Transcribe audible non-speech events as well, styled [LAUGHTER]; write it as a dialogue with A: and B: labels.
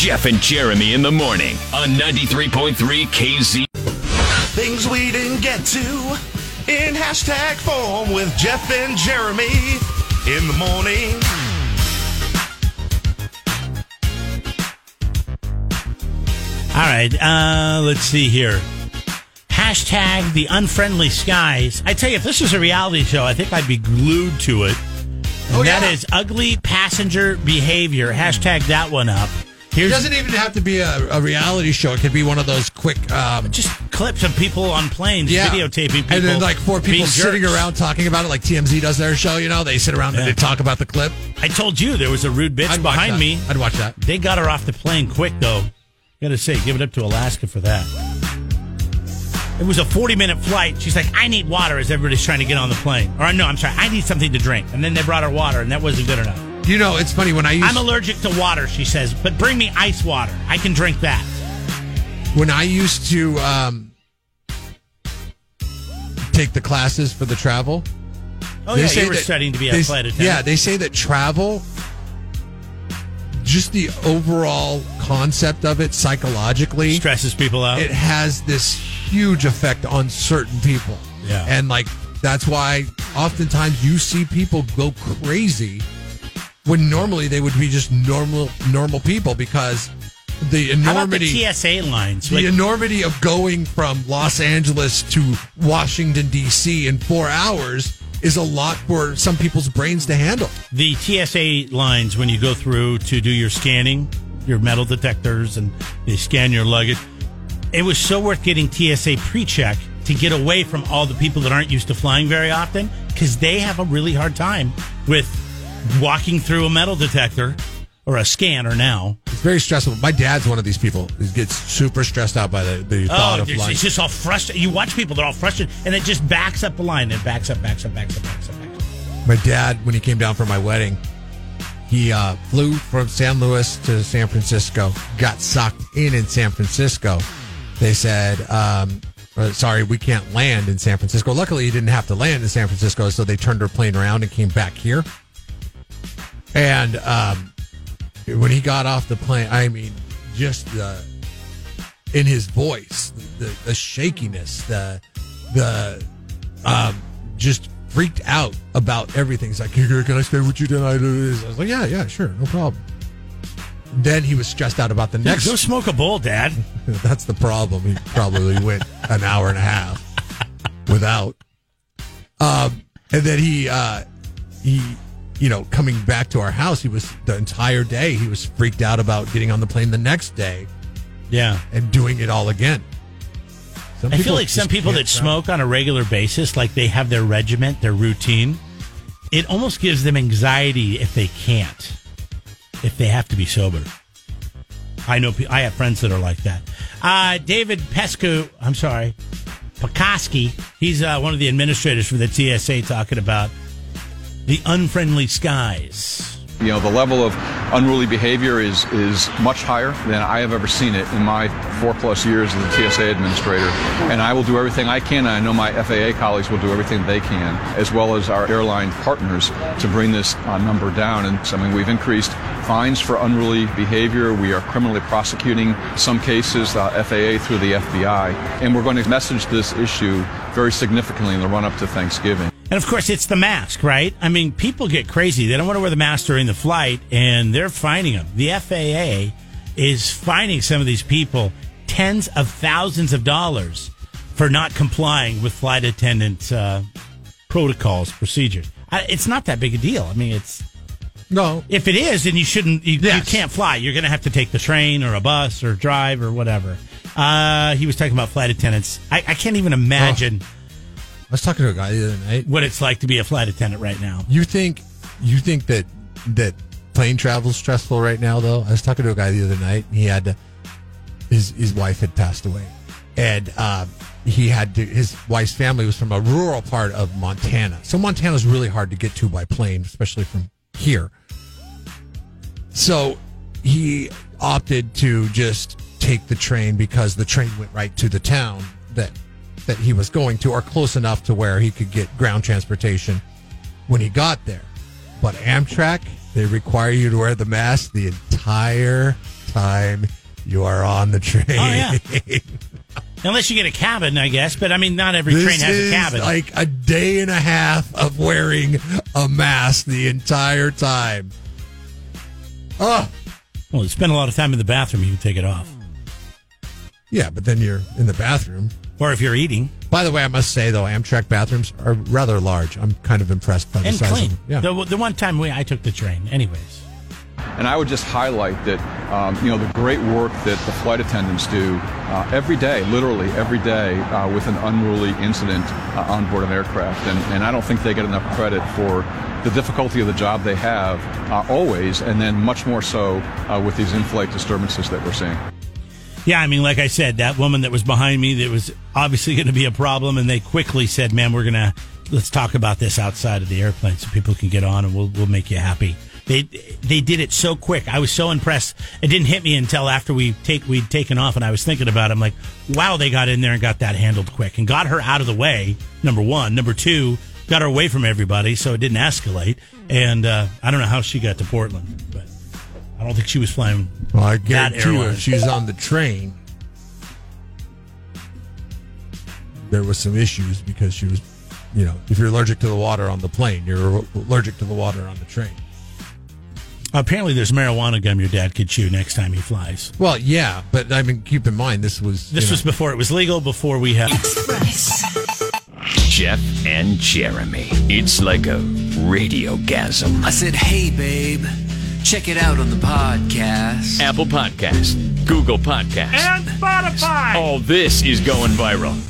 A: Jeff and Jeremy in the morning on 93.3 KZ.
B: Things we didn't get to in hashtag form with Jeff and Jeremy in the morning.
C: All right, uh, let's see here. Hashtag the unfriendly skies. I tell you, if this was a reality show, I think I'd be glued to it. And
D: Oh, yeah.
C: is ugly passenger behavior. Hashtag that one up.
D: It doesn't even have to be a, a reality show. It could be one of those quick, um,
C: just clips of people on planes
D: yeah,
C: videotaping people.
D: and then like four people sitting
C: jerks.
D: around talking about it, like TMZ does their show. You know, they sit around
C: Yeah.
D: and they talk about the clip.
C: I told you there was a rude bitch
D: I'd
C: behind me.
D: I'd watch that.
C: They got her off the plane quick, though. Gotta say, give it up to Alaska for that. It was a 40 minute flight. She's like, I need water as everybody's trying to get on the plane. Or, no, I'm sorry, I need something to drink. And then they brought her water, and that wasn't good enough.
D: You know, it's funny when I used
C: I'm allergic to water, she says, but bring me ice water. I can drink that.
D: when I used to um, take the classes for the travel.
C: Oh,
D: they
C: yeah,
D: say
C: you were
D: that-
C: studying to be a
D: they-
C: flight attendant.
D: Yeah, they say that travel, just the overall concept of it psychologically,
C: Stresses people out.
D: it has this huge effect on certain people.
C: Yeah.
D: And like that's why oftentimes you see people go crazy when normally they would be just normal normal people because the
C: about the
D: enormity
C: TSA lines?
D: the enormity of going from Los Angeles to Washington D.C. in 4 hours is a lot for some people's brains to handle.
C: the TSA lines when you go through to do your scanning, your metal detectors, and they scan your luggage. It was so worth getting TSA pre-check to get away from all the people that aren't used to flying very often because they have a really hard time with walking through a metal detector or a scanner now.
D: It's very stressful. My dad's one of these people who gets super stressed out by the, the thought
C: Oh,
D: of
C: it's,
D: flying.
C: it's just all frustrated. You watch people; they're all frustrated, and it just backs up the line. It backs up, backs up, backs up, backs up, backs up.
D: my dad when he came down for my wedding he uh, flew from san luis to san francisco got sucked in in san francisco they said um, uh, sorry we can't land in san francisco luckily he didn't have to land in san francisco so they turned their plane around and came back here and um, when he got off the plane i mean just the in his voice the, the shakiness the the um, just freaked out about everything. He's like, "Can I stay with you tonight?" I was like, "Yeah, yeah, sure, no problem." Then he was stressed out about the next.
C: Go smoke a bowl, Dad. [LAUGHS]
D: That's the problem. He probably went an hour and a half without. Um, and then he, uh, he, you know, coming back to our house, he was the entire day. He was freaked out about getting on the plane the next day
C: Yeah.
D: and doing it all again. Some
C: I feel like some people that
D: stop.
C: smoke on a regular basis, like they have their regiment, their routine, it almost gives them anxiety if they can't, if they have to be sober. I know, I have friends that are like that. Uh, David Pescu, I'm sorry, Pekoske, he's uh, one of the administrators for the TSA talking about the unfriendly skies.
E: You know, the level of unruly behavior is, is much higher than I have ever seen it in my four plus years as the TSA administrator. And I will do everything I can, and I know my FAA colleagues will do everything they can, as well as our airline partners, to bring this uh, number down. And so, I mean, we've increased fines for unruly behavior. We are criminally prosecuting some cases, uh, FAA through the FBI. And we're going to message this issue very significantly in the run up to Thanksgiving.
C: And of course, it's the mask, right? I mean, people get crazy. They don't want to wear the mask during the flight, and they're fining them. The FAA is fining some of these people tens of thousands of dollars for not complying with flight attendant uh, protocols, procedures. I, it's not that big a deal. I mean, it's
D: No,
C: if it is, then you shouldn't. You, you can't fly. You're going to have to take the train or a bus or drive or whatever. Uh, he was talking about flight attendants. I, I can't even imagine
D: I was talking to a guy the other night.
C: what it's like to be a flight attendant right now.
D: You think you think that that plane travel is stressful right now though? I was talking to a guy the other night. He had to, his his wife had passed away, and um, he had to. His wife's family was from a rural part of Montana, so Montana's really hard to get to by plane, especially from here. So he opted to just take the train because the train went right to the town that that he was going to, or close enough to where he could get ground transportation when he got there. But Amtrak, they require you to wear the mask the entire time you are on the train.
C: Oh, yeah. Unless you get a cabin, I guess. But I mean, not every
D: This
C: train has a cabin.
D: like a day and a half of wearing a mask the entire time. Oh,
C: well, you spend a lot of time in the bathroom, you can take it off.
D: yeah, but then you're in the bathroom.
C: Or if you're eating
D: By the way, I must say though, Amtrak bathrooms are rather large. I'm kind of impressed by the
C: and
D: size
C: clean.
D: of them. Yeah.
C: The, the one time we, I took the train, anyways.
E: And I would just highlight that, um, you know, the great work that the flight attendants do uh, every day, literally every day, uh, with an unruly incident uh, on board an aircraft. And, and I don't think they get enough credit for the difficulty of the job they have uh, always, and then much more so uh, with these in-flight disturbances that we're seeing.
C: Yeah, I mean, like I said, that woman that was behind me, that was obviously going to be a problem, and they quickly said, "Man, we're gonna let's talk about this outside of the airplane so people can get on, and we'll we'll make you happy." They they did it so quick. I was so impressed. It didn't hit me until after we take we'd taken off, and I was thinking about. it. I'm like, "Wow, they got in there and got that handled quick, and got her out of the way." Number one, number two, got her away from everybody, so it didn't escalate. And uh, I don't know how she got to Portland, I don't think she was flying.
D: Well, I
C: that
D: guarantee you,
C: airline.
D: if she's on the train, there was some issues because she was, you know, if you're allergic to the water on the plane, you're allergic to the water on the train.
C: Apparently, there's marijuana gum your dad could chew next time he flies.
D: Well, yeah, but I mean, keep in mind this was
C: This
D: you know,
C: was before it was legal, before we had.
A: Jeff and Jeremy. It's like a radio gasm.
F: I said, hey, babe, check it out on the podcast.
A: Apple Podcast, Google Podcast.
C: And Spotify!
A: All this is going viral.